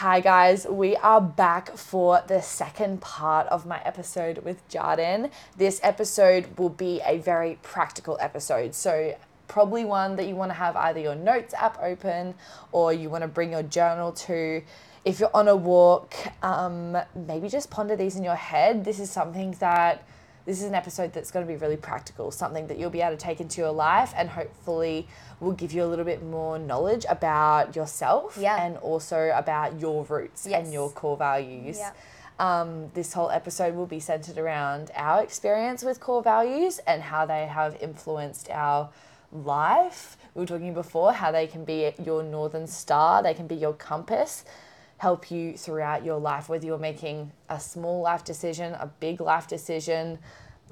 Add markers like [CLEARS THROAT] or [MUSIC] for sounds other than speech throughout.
Hi, guys. We are back for the second part of my episode with Jardan. This episode will be a very practical episode. So, probably one that you want to have either your notes app open or you want to bring your journal to. If you're on a walk, um, maybe just ponder these in your head. This is something that this is an episode that's going to be really practical, something that you'll be able to take into your life and hopefully will give you a little bit more knowledge about yourself Yeah. and also about your roots Yes. and your core values. Yeah. Um, this whole episode will be centered around our experience with core values and how they have influenced our life. We were talking before how they can be your northern star, they can be your compass, help you throughout your life, whether you're making a small life decision, a big life decision,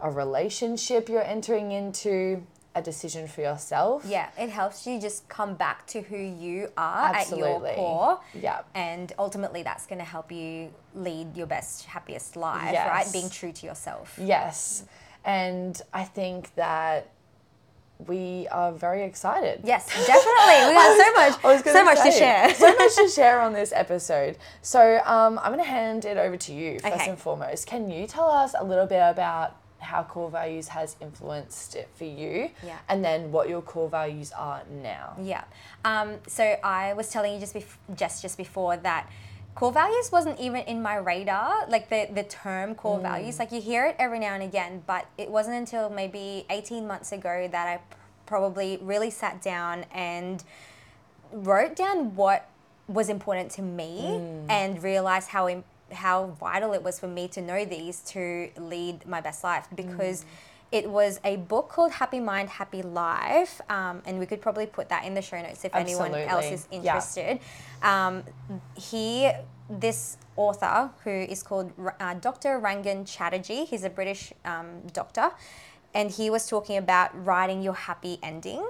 a relationship you're entering into, a decision for yourself. Yeah, it helps you just come back to who you are Absolutely. at your core. Yeah. And ultimately, that's going to help you lead your best, happiest life, Yes. right? Being true to yourself. Yes. And I think that we are very excited. Yes, definitely. We got [LAUGHS] so much, I was gonna so much to share. so much to [LAUGHS] share on this episode. So um, I'm going to hand it over to you first Okay. and foremost. Can you tell us a little bit about how core values has influenced it for you, Yeah. and then what your core values are now? Yeah. Um, so I was telling you just bef- just just before that core values wasn't even in my radar. Like the the term core hmm. values, like you hear it every now and again, but it wasn't until maybe eighteen months ago that I probably really sat down and wrote down what was important to me hmm. and realized how how vital it was for me to know these to lead my best life. Hmm. Because it was a book called Happy Mind, Happy Life, um, and we could probably put that in the show notes if anyone else Absolutely. is Yeah. interested. Um, he, this author who is called uh, Dr. Rangan Chatterjee, he's a British um, doctor, and he was talking about writing your happy ending.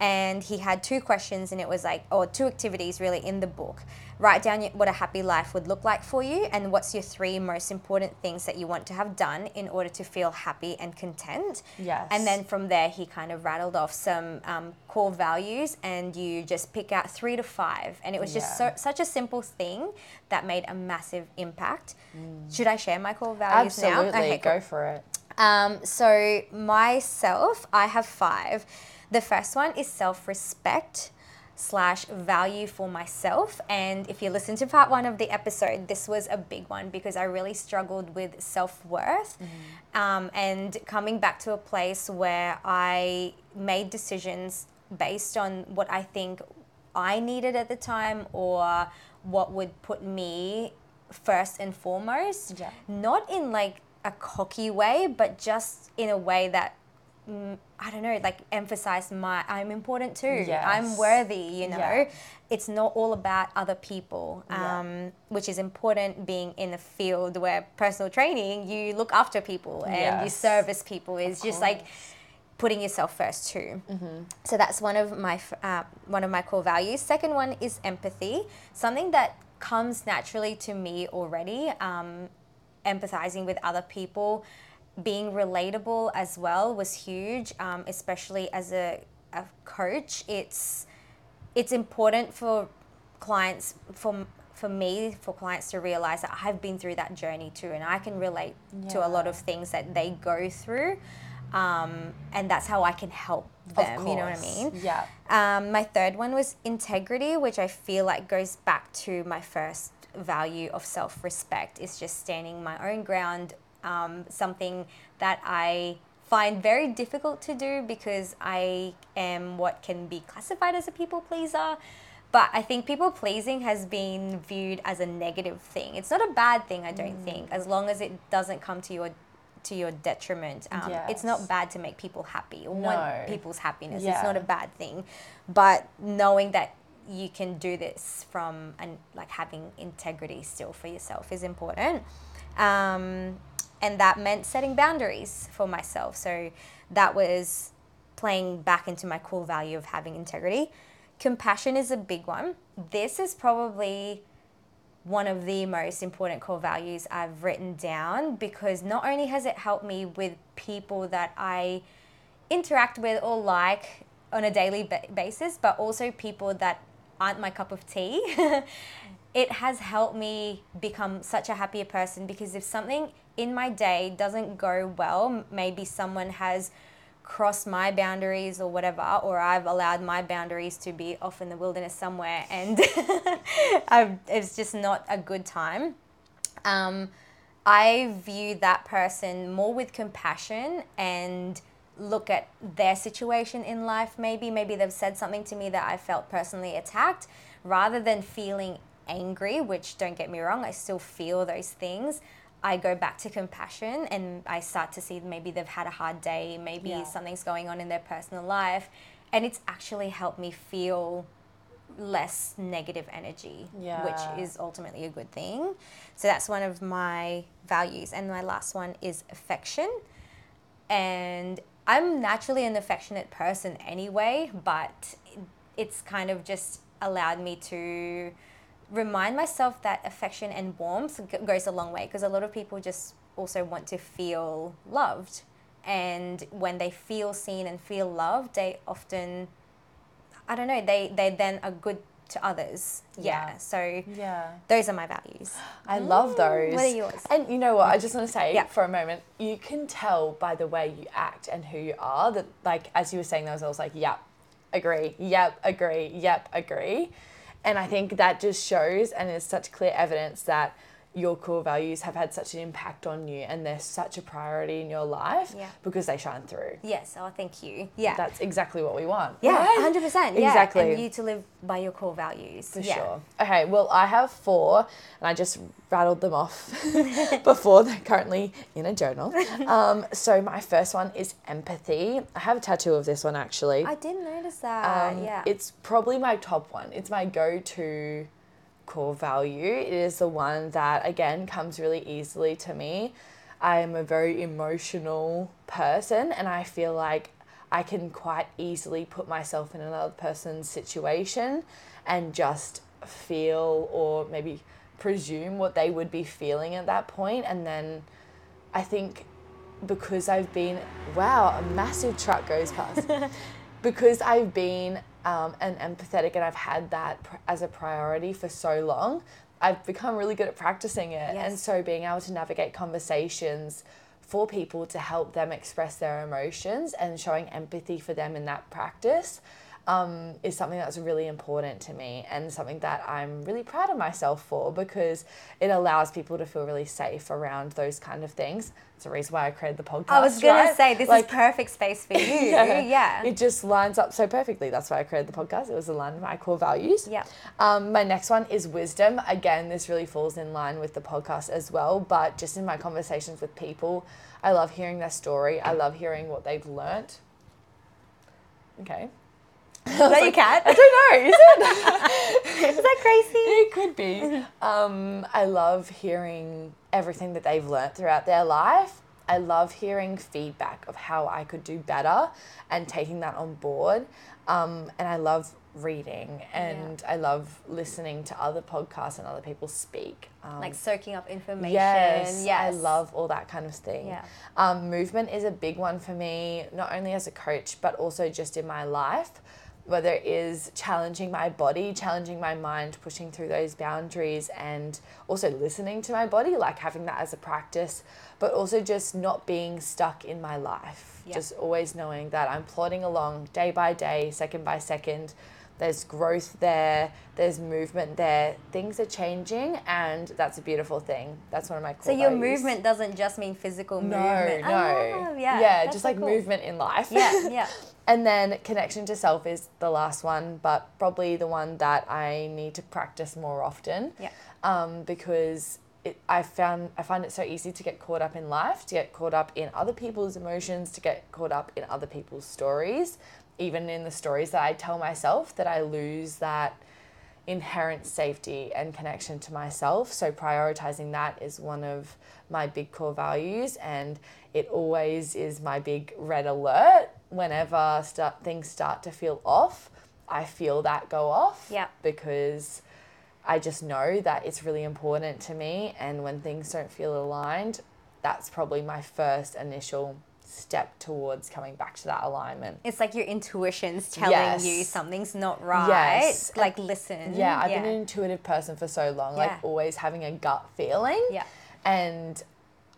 And he had two questions, and it was like, or two activities really in the book. Write down what a happy life would look like for you, and what's your three most important things that you want to have done in order to feel happy and content. Yes. And then from there, he kind of rattled off some um, core values, and you just pick out three to five. And it was just Yeah. so, such a simple thing that made a massive impact. Should I share my core values now? Absolutely, Okay, cool. go for it. Um, so myself, I have five. The first one is self-respect slash value for myself. And if you listen to part one of the episode, this was a big one because I really struggled with self-worth. Um, and coming back to a place where I made decisions based on what I think I needed at the time or what would put me first and foremost. Yeah. Not in like a cocky way, but just in a way that mm, I don't know, like emphasize my I'm important too. I'm worthy, you know. Yeah. It's not all about other people, Yeah. um, which is important being in a field where personal training, you look after people and you service people. It's just like putting yourself first too. So that's one of my uh, one of my core values. Second one is empathy, something that comes naturally to me already. Um, empathizing with other people, being relatable as well was huge, um, especially as a, a coach. It's it's important for clients for for me for clients to realize that I've been through that journey too, and I can relate to a lot of things that they go through, um, and that's how I can help them. You know what I mean? Yeah. Um, my third one was integrity, which I feel like goes back to my first value of self respect. is just standing my own ground, um, something that I find very difficult to do because I am what can be classified as a people pleaser. But I think people pleasing has been viewed as a negative thing. It's not a bad thing, I don't think, as long as it doesn't come to your to your detriment. Um, It's not bad to make people happy or No. want people's happiness. It's not a bad thing but knowing that you can do this from and like having integrity still for yourself is important. Um, and that meant setting boundaries for myself. So that was playing back into my core value of having integrity. Compassion is a big one. This is probably one of the most important core values I've written down because not only has it helped me with people that I interact with or like on a daily ba- basis, but also people that aren't my cup of tea. [LAUGHS] it has helped me become such a happier person because if something in my day doesn't go well, maybe someone has crossed my boundaries or whatever, or I've allowed my boundaries to be off in the wilderness somewhere and [LAUGHS] it's just not a good time. Um, I view that person more with compassion and look at their situation in life maybe maybe they've said something to me that I felt personally attacked rather than feeling angry which don't get me wrong I still feel those things I go back to compassion and I start to see maybe they've had a hard day, maybe Yeah. something's going on in their personal life, and it's actually helped me feel less negative energy, Yeah. which is ultimately a good thing. So that's one of my values. And my last one is affection. And I'm naturally an affectionate person anyway, but it's kind of just allowed me to remind myself that affection and warmth goes a long way because a lot of people just also want to feel loved. And when they feel seen and feel loved, they often, I don't know, they, they then are good to others. Yeah. Yeah. So Yeah. those are my values. [GASPS] I love mm. those. What are yours? And you know what? I just want to say Yeah. for a moment, you can tell by the way you act and who you are that, like, as you were saying, those I was like, yep, agree, yep, agree, yep, agree. And I think that just shows and is such clear evidence that your core values have had such an impact on you and they're such a priority in your life Yeah. because they shine through. Yes. Oh, thank you. Yeah. That's exactly what we want. yeah. right? Hundred percent. Yeah. Exactly. And you to live by your core values. For yeah. sure. Okay, well, I have four, and I just rattled them off [LAUGHS] before. They're currently in a journal. [LAUGHS] Um, so, my first one is empathy. I have a tattoo of this one actually. I didn't notice that. Um, yeah. It's probably my top one. It's my go to core value. It is the one that, again, comes really easily to me. I am a very emotional person, and I feel like I can quite easily put myself in another person's situation and just feel or maybe presume what they would be feeling at that point. point and then I think because I've been wow a massive truck goes past [LAUGHS] because I've been um, an empathetic and I've had that pr- as a priority for so long I've become really good at practicing it. And so being able to navigate conversations for people to help them express their emotions and showing empathy for them in that practice um, is something that's really important to me and something that I'm really proud of myself for because it allows people to feel really safe around those kind of things. It's the reason why I created the podcast. I was gonna right? say this Like, is perfect space for [LAUGHS] you. yeah. It just lines up so perfectly. That's why I created the podcast. It was aligned with my core values. Yeah. Um, my next one is wisdom. Again, this really falls in line with the podcast as well, but just in my conversations with people, I love hearing their story. I love hearing what they've learnt. Okay. [LAUGHS] Is that your cat? I don't know, is it? [LAUGHS] Is that crazy? It could be. Um, I love hearing everything that they've learnt throughout their life. I love hearing feedback of how I could do better and taking that on board. Um, and I love reading and I love listening to other podcasts and other people speak. Um, Like soaking up information. Yes, Yes. I love all that kind of thing. Yeah. Um, movement is a big one for me, not only as a coach, but also just in my life. Whether it is challenging my body, challenging my mind, pushing through those boundaries, and also listening to my body, like having that as a practice, but also just not being stuck in my life. Just always knowing that I'm plodding along day by day, second by second. There's growth there, there's movement there. Things are changing, and that's a beautiful thing. That's one of my core So your values. movement doesn't just mean physical No, movement. no. Ah, yeah. yeah, just so like cool. movement in life. Yeah, [LAUGHS] yeah. and then connection to self is the last one, but probably the one that I need to practice more often. Yeah. Um, because it, I found I find it so easy to get caught up in life, to get caught up in other people's emotions, to get caught up in other people's stories, even in the stories that I tell myself, that I lose that inherent safety and connection to myself. So prioritizing that is one of my big core values and it always is my big red alert whenever start, things start to feel off. I feel that go off Yeah. because I just know that it's really important to me and when things don't feel aligned, that's probably my first initial step towards coming back to that alignment. It's like your intuition's telling Yes. you something's not right. Yes. Like listen. Yeah, I've been an intuitive person for so long, like Yeah. always having a gut feeling. Yeah. And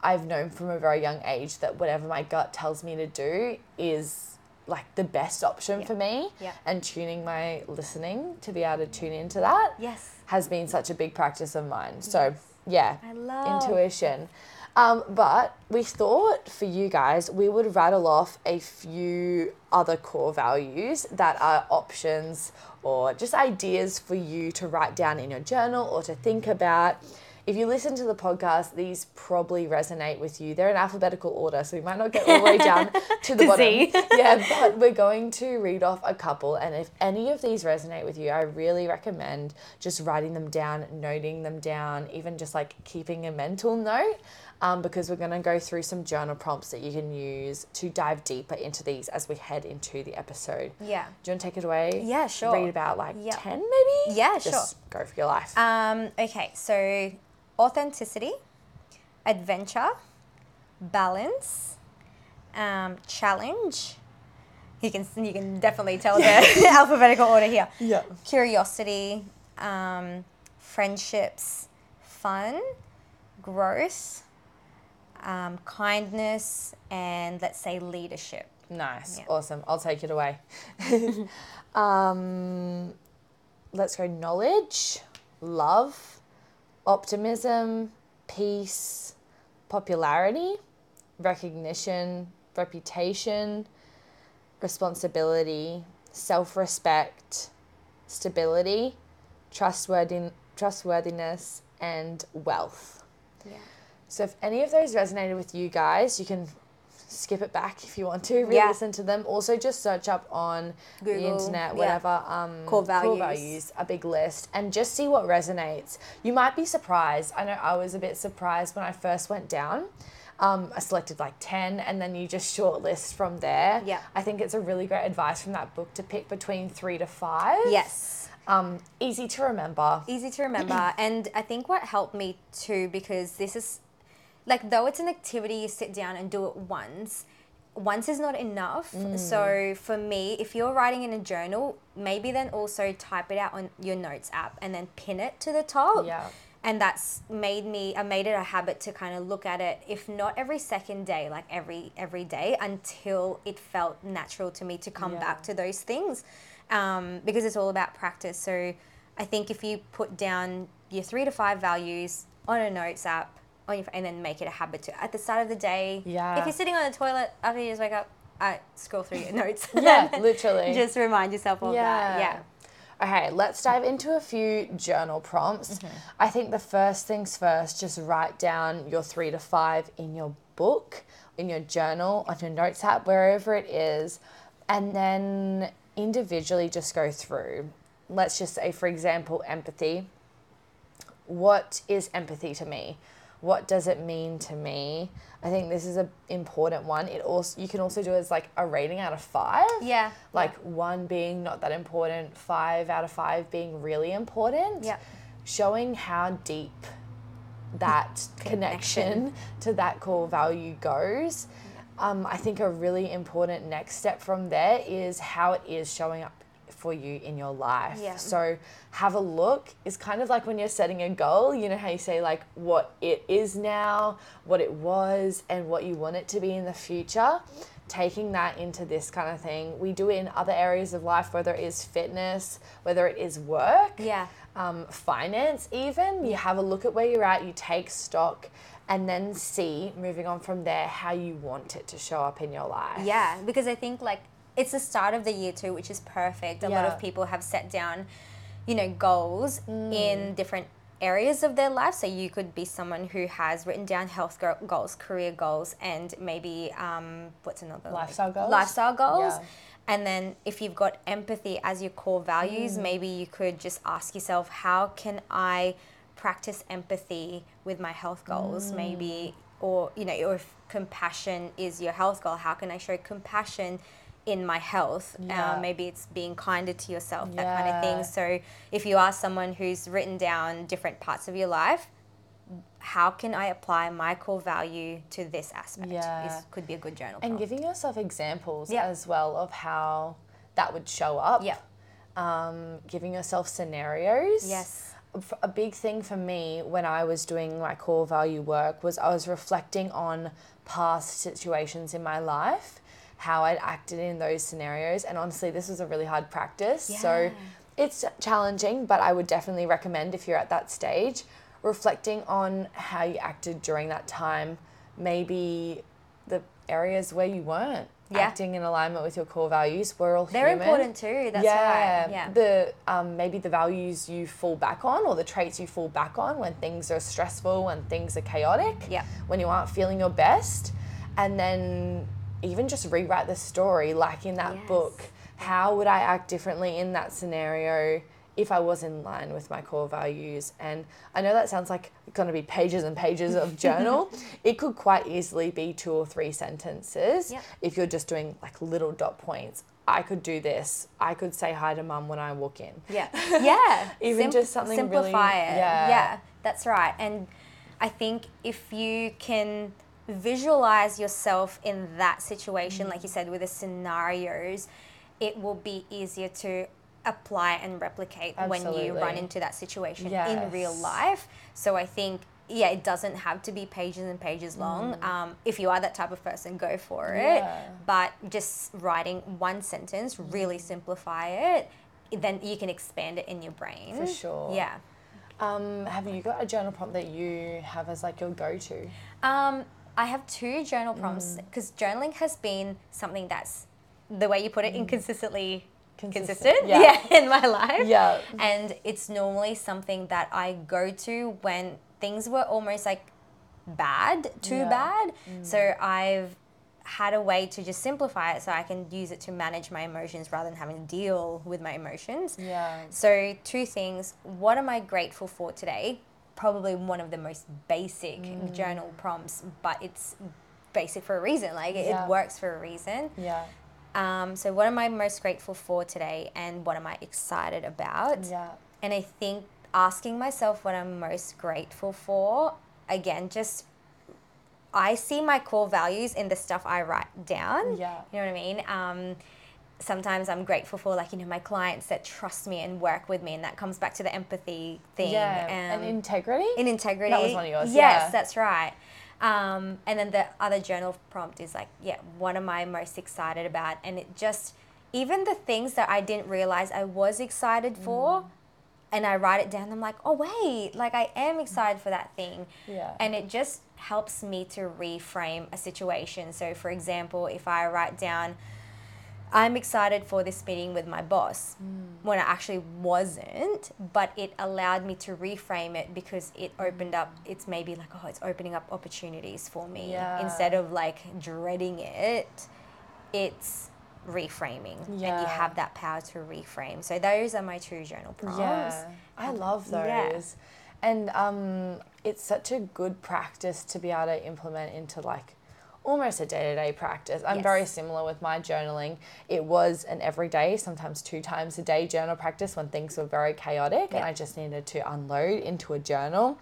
I've known from a very young age that whatever my gut tells me to do is like the best option Yeah. for me. Yeah. And tuning my listening to be able to tune into that Yes. has been such a big practice of mine. So, yeah, I love intuition. Um, but we thought for you guys, we would rattle off a few other core values that are options or just ideas for you to write down in your journal or to think about. If you listen to the podcast, these probably resonate with you. They're in alphabetical order, so we might not get all the way down [LAUGHS] to the To bottom. Z. [LAUGHS] yeah, but we're going to read off a couple. And if any of these resonate with you, I really recommend just writing them down, noting them down, even just like keeping a mental note. Um, because we're going to go through some journal prompts that you can use to dive deeper into these as we head into the episode. Yeah. Do you want to take it away? Yeah, sure. Read about like Yeah. 10 maybe? Yeah, Just go for your life. Um, okay, so authenticity, adventure, balance, um, challenge. You can you can definitely tell the [LAUGHS] [LAUGHS] alphabetical order here. yeah. Curiosity, um, friendships, fun, growth, um, kindness, and let's say leadership. Nice. Yeah. Awesome. I'll take it away. [LAUGHS] um, let's go knowledge, love, optimism, peace, popularity, recognition, reputation, responsibility, self respect, stability, trustworthiness, and wealth. Yeah. So if any of those resonated with you guys, you can skip it back if you want to, re-listen to them. Also just search up on the Google, internet, yeah. whatever, um, Core values. Core values, a big list, and just see what resonates. You might be surprised. I know I was a bit surprised when I first went down. Um, I selected like 10 and then you just [LAUGHS] shortlist from there. Yeah. I think it's a really great advice from that book to pick between three to five. Yes. Um, easy to remember. easy to remember [CLEARS THROAT] and i think what helped me too because this is like though it's an activity you sit down and do it once once is not enough Mm. so for me if you're writing in a journal maybe then also type it out on your notes app and then pin it to the top Yeah. and that's made me i made it a habit to kind of look at it if not every second day like every every day until it felt natural to me to come Yeah. back to those things um, because it's all about practice so i think if you put down your three to five values on a notes app on your, and then make it a habit to at the start of the day Yeah. if you're sitting on the toilet after you just wake up I scroll through your [LAUGHS] notes Yeah, [LAUGHS] literally. just remind yourself of that yeah Okay, let's dive into a few journal prompts. Mm-hmm. I think the first things first, just write down your three to five in your book, in your journal, on your notes app, wherever it is, and then individually just go through. Let's just say, for example, empathy. What is empathy to me? What does it mean to me? I think this is an important one. It also you can also do it as like a rating out of five yeah like one being not that important, five out of five being really important. Yeah. Showing how deep that [LAUGHS] connection to that core value goes. Um, I think a really important next step from there is how it is showing up for you in your life. Yeah. So have a look. It's kind of like when you're setting a goal, you know how you say like what it is now, what it was, and what you want it to be in the future. Taking that into this kind of thing. We do it in other areas of life, whether it is fitness, whether it is work, yeah um, finance, even. You have a look at where you're at, you take stock, and then see, moving on from there, how you want it to show up in your life. Yeah, because I think like it's the start of the year too, which is perfect. A lot of people have set down, you know, goals Mm. in different areas of their life. So you could be someone who has written down health goals, career goals, and maybe um, what's another like, Lifestyle goals? Lifestyle goals. Yeah. And then if you've got empathy as your core Mm. values, maybe you could just ask yourself, how can I practice empathy with my health goals? Mm. Maybe, or you know, or if compassion is your health goal, how can I show compassion in my health? Yeah. Uh, maybe it's being kinder to yourself, that kind of thing. So if you are someone who's written down different parts of your life, how can I apply my core value to this aspect? Yeah. Is, could be a good journal. And prompt. giving yourself examples Yeah. as well of how that would show up. Yeah. Um, giving yourself scenarios. Yes. A big thing for me when I was doing my core value work was I was reflecting on past situations in my life, how I'd acted in those scenarios. And honestly, this was a really hard practice. So it's challenging, but I would definitely recommend if you're at that stage, reflecting on how you acted during that time, maybe the areas where you weren't Yeah. acting in alignment with your core values. We're all They're human. important too. That's right. Yeah. The um, maybe the values you fall back on or the traits you fall back on when things are stressful, when things are chaotic, Yeah. when you aren't feeling your best, and then even just rewrite the story like in that Yes. book. How would I act differently in that scenario if I was in line with my core values? And I know that sounds like going to be pages and pages of [LAUGHS] journal. it could quite easily be two or three sentences Yep. if you're just doing like little dot points. I could do this. I could say hi to mum when I walk in. Yeah. [LAUGHS] Yeah. Even just something really- simplify it. yeah. Yeah. That's right. And I think if you can visualize yourself in that situation, like you said, with the scenarios, it will be easier to apply and replicate when you run into that situation in real life. So I think yeah, it doesn't have to be pages and pages long. Um, if you are that type of person, go for it. Yeah. But just writing one sentence, really simplify it, then you can expand it in your brain. For sure. Yeah. Um, have you got a journal prompt that you have as like your go-to? Um, I have two journal prompts Mm. because journaling has been something that's the way you put it, inconsistently Mm. Consistent, consistent. yeah. [LAUGHS] Yeah. in my life. Yeah. And it's normally something that I go to when things were almost like bad, too Yeah. Mm. bad. So I've had a way to just simplify it so I can use it to manage my emotions rather than having to deal with my emotions. Yeah. So, two things. What am I grateful for today? Probably one of the most basic Mm. journal prompts, but it's basic for a reason. Like it- Yeah. it works for a reason. Yeah. Um, so, what am I most grateful for today, and what am I excited about? Yeah. And I think asking myself what I'm most grateful for, again, just I see my core values in the stuff I write down. Yeah. You know what I mean? Um, sometimes I'm grateful for like you know my clients that trust me and work with me, and that comes back to the empathy thing. Yeah. Um, and integrity. in integrity. That was one of yours, Yes, yeah. that's right. Um, and then the other journal prompt is like, yeah, what am I most excited about? And it just, even the things that I didn't realize I was excited for, Mm. and I write it down, I'm like, oh, wait, like I am excited for that thing. Yeah. And it just helps me to reframe a situation. So, for example, if I write down, I'm excited for this meeting with my boss Mm. when I actually wasn't, but it allowed me to reframe it because it opened up, it's maybe like, oh, it's opening up opportunities for me. Yeah. Instead of like dreading it, it's reframing. And you have that power to reframe. So those are my two journal prompts. Yeah, I love those. Yeah. And um, it's such a good practice to be able to implement into like almost a day to day practice. I'm very similar with my journaling. It was an everyday, sometimes two times a day journal practice when things were very chaotic and I just needed to unload into a journal.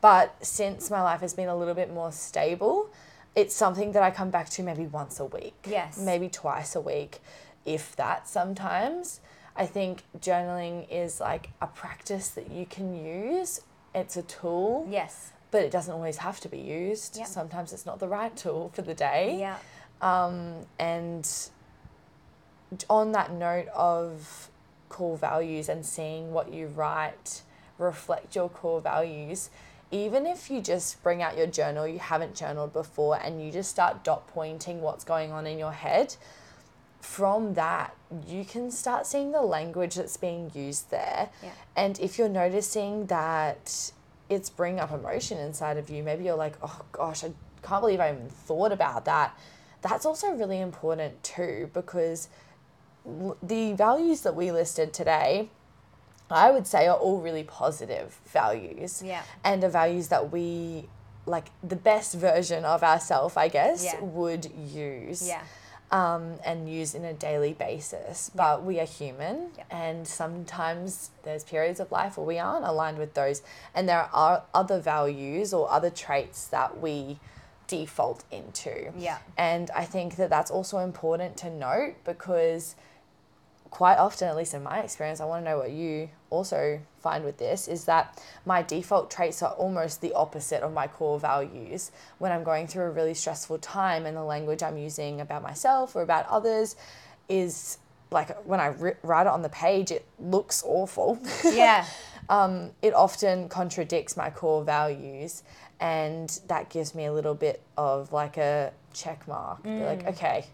But since my life has been a little bit more stable, it's something that I come back to maybe once a week. Yes. Maybe twice a week, if that sometimes. I think journaling is like a practice that you can use. It's a tool, Yes. But it doesn't always have to be used. Yeah. Sometimes it's not the right tool for the day. Yeah. Um, and on that note of core values and seeing what you write reflect your core values, even if you just bring out your journal, you haven't journaled before, and you just start dot pointing what's going on in your head, from that, you can start seeing the language that's being used there. Yeah. And if you're noticing that it's bringing up emotion inside of you, maybe you're like, oh gosh, I can't believe I even thought about that. That's also really important too, because the values that we listed today, I would say, are all really positive values. Yeah. And are values that we, like the best version of ourselves, I guess, Yeah. would use. Yeah. Um, and use in a daily basis. But we are human, and sometimes there's periods of life where we aren't aligned with those, and there are other values or other traits that we default into. Yeah. And I think that that's also important to note because quite often, at least in my experience, I want to know what you also find with this is that my default traits are almost the opposite of my core values. When I'm going through a really stressful time and the language I'm using about myself or about others is like when I ri- write it on the page, it looks awful. Yeah. [LAUGHS] um, it often contradicts my core values, and that gives me a little bit of like a check mark. Be Like, okay,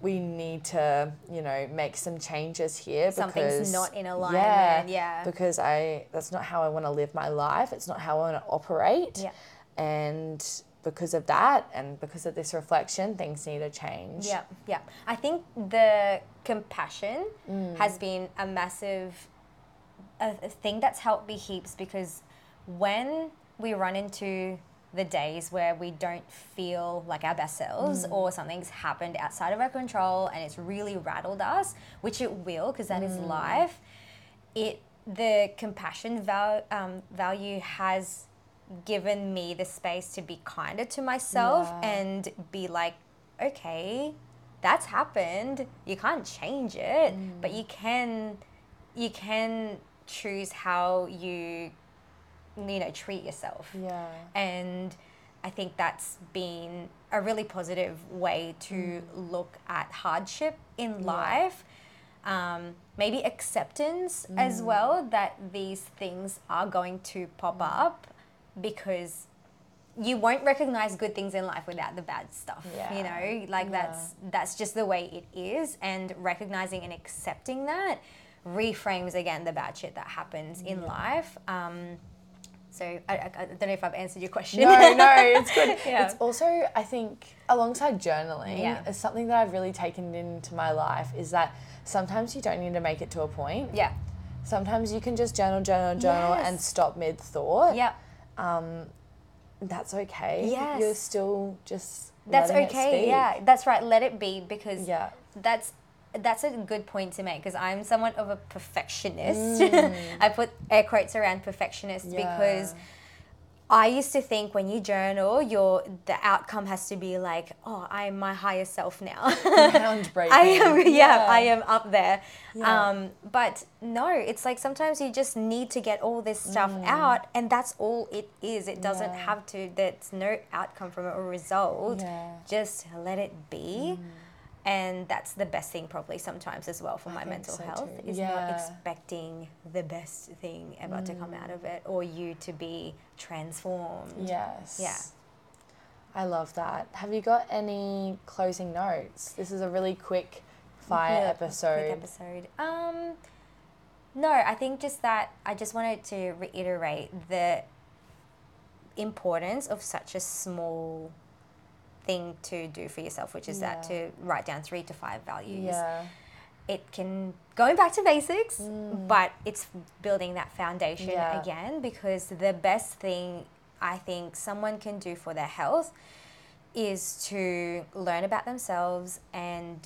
we need to, you know, make some changes here Something's because not in alignment, yeah. yeah. because I that's not how I want to live my life. It's not how I want to operate. Yeah. And because of that, and because of this reflection, things need to change. Yeah, yeah. I think the compassion Mm. has been a massive a, a thing that's helped me heaps because when we run into the days where we don't feel like our best selves Mm. or something's happened outside of our control and it's really rattled us, which it will because that is Mm. life. It the compassion val, um, value has given me the space to be kinder to myself Yeah. and be like, okay, that's happened. You can't change it, but you can you can choose how you you know treat yourself. Yeah. And I think that's been a really positive way to look at hardship in life. Um, maybe acceptance as well that these things are going to pop up because you won't recognize good things in life without the bad stuff you know? Like that's that's just the way it is. And recognizing and accepting that reframes again the bad shit that happens in life. Um, so I, I, I don't know if I've answered your question. No, no, it's [LAUGHS] good. Yeah. It's also, I think, alongside journaling, Yeah. is something that I've really taken into my life is that sometimes you don't need to make it to a point. yeah, Sometimes you can just journal, journal, journal, and stop mid thought. yeah, um, That's okay. Yes. You're still just. that's okay. Yeah, that's right. Let it be because Yeah. that's that's a good point to make because I'm somewhat of a perfectionist. [LAUGHS] Mm. I put air quotes around perfectionist because I used to think when you journal, your the outcome has to be like, oh, I'm my higher self now. [LAUGHS] Groundbreaking. I am, yeah, Yeah. I am up there. Yeah. Um, but no, it's like sometimes you just need to get all this stuff Mm. out, and that's all it is. It doesn't Yeah. have to. There's no outcome from it or result. Yeah. Just let it be. And that's the best thing, probably sometimes as well for I my mental so health, too. is not expecting the best thing ever to come out of it or you to be transformed. Yes. Yeah. I love that. Have you got any closing notes? This is a really quick fire Quick- episode. Quick episode. Um, no, I think just that I just wanted to reiterate the importance of such a small thing to do for yourself, which is that to write down three to five values. Yeah. It can going back to basics, but it's building that foundation Mm. Yeah. again because the best thing I think someone can do for their health is to learn about themselves and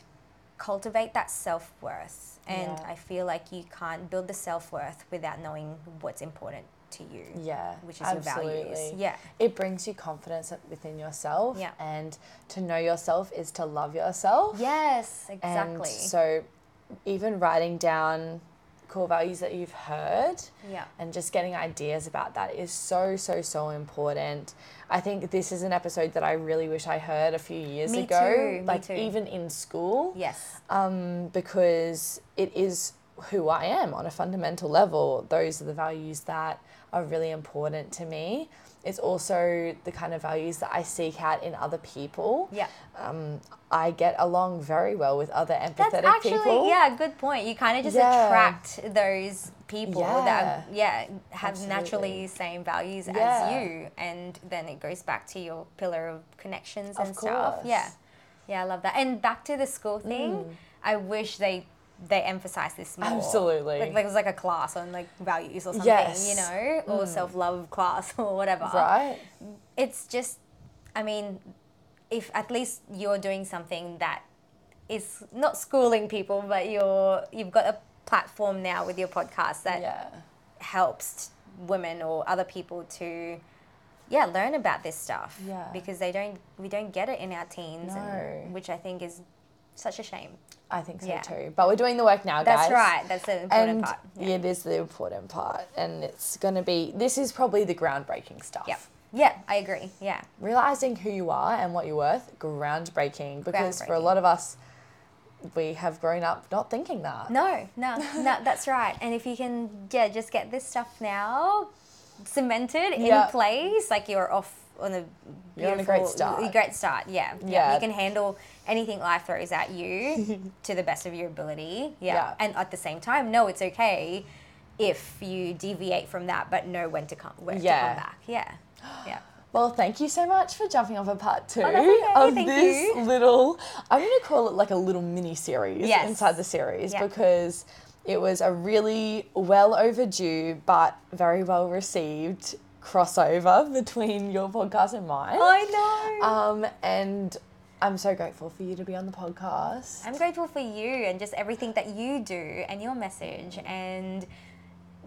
cultivate that self worth. And Yeah. I feel like you can't build the self worth without knowing what's important to you. Yeah. Which is your values. Yeah. It brings you confidence within yourself. Yeah. And to know yourself is to love yourself. Yes, And exactly. so even writing down core values that you've heard yeah. and just getting ideas about that is so so so important. I think this is an episode that I really wish I heard a few years Me ago, too, like even in school, Yes. um, because it is who I am on a fundamental level. Those are the values that are really important to me. It's also the kind of values that I seek out in other people. Yeah. Um, I get along very well with other empathetic That's actually people. yeah, good point. You kind of just Yeah. attract those people that yeah have Absolutely. naturally same values Yeah. as you, and then it goes back to your pillar of connections and Of stuff. Yeah, yeah, I love that. And back to the school thing, Mm. I wish they they emphasize this more. Absolutely. like, like it was like a class on like values or something, Yes. you know, or mm. self love class [LAUGHS] or whatever Right? it's just i mean if at least you're doing something that is not schooling people, but you're you've got a platform now with your podcast that Yeah. helps women or other people to yeah learn about this stuff Yeah. because they don't we don't get it in our teens No. and, which i think is such a shame I think so Yeah. too. But we're doing the work now, guys. that's right that's the important and part yeah. it is the important part. And it's going to be, this is probably the groundbreaking stuff. yeah yeah i agree yeah Realizing who you are and what you're worth, groundbreaking. Because for a lot of us, we have grown up not thinking that. no no [LAUGHS] no that's right and if you can yeah just get this stuff now cemented in place like you're off on the You're on a great beautiful- start. a great start yeah Yeah. yeah you can handle anything life throws at you [LAUGHS] to the best of your ability yeah. Yeah. and at the same time no, it's okay if you deviate from that but know when to come when Yeah. to come back yeah yeah [GASPS] Well, thank you so much for jumping on for part two Oh, okay. of Thank this you. little. I'm going to call it like a little mini series Yes. inside the series Yeah. because it was a really well overdue but very well received crossover [LAUGHS] between your podcast and mine. i know Um, and I'm so grateful for you to be on the podcast. I'm grateful for you and just everything that you do and your message and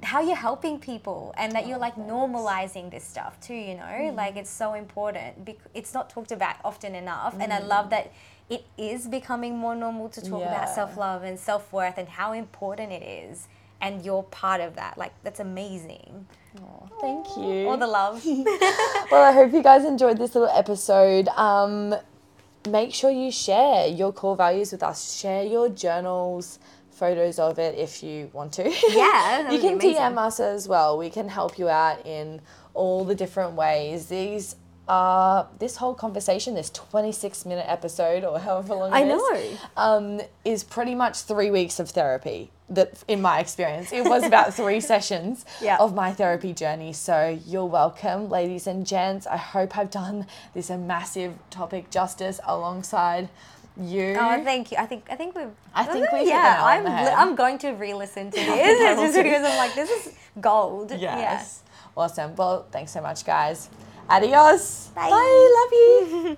how you're helping people and that you're like normalizing this stuff too, you know? Like it's so important. It's not talked about often enough. And I love that it is becoming more normal to talk Yeah. about self love and self worth and how important it is. And you're part of that. Like, that's amazing. Thank you. All the love. [LAUGHS] well, I hope you guys enjoyed this little episode. Um, make sure you share your core values with us. Share your journals, photos of it if you want to. Yeah, [LAUGHS] you can. DM us as well. We can help you out in all the different ways. These are this whole conversation, this 26 minute episode or however long I it is, know. um, is pretty much three weeks of therapy. That, in my experience, it was about three [LAUGHS] sessions Yeah. of my therapy journey. So you're welcome, ladies and gents. I hope I've done this a massive topic justice alongside you. Oh, thank you. I think I think we've. I think we've yeah. I'm I'm going to re-listen to [LAUGHS] this [LAUGHS] just because I'm like this is gold. yes. Awesome. Well, thanks so much, guys. Adios. Bye. Bye. Love you.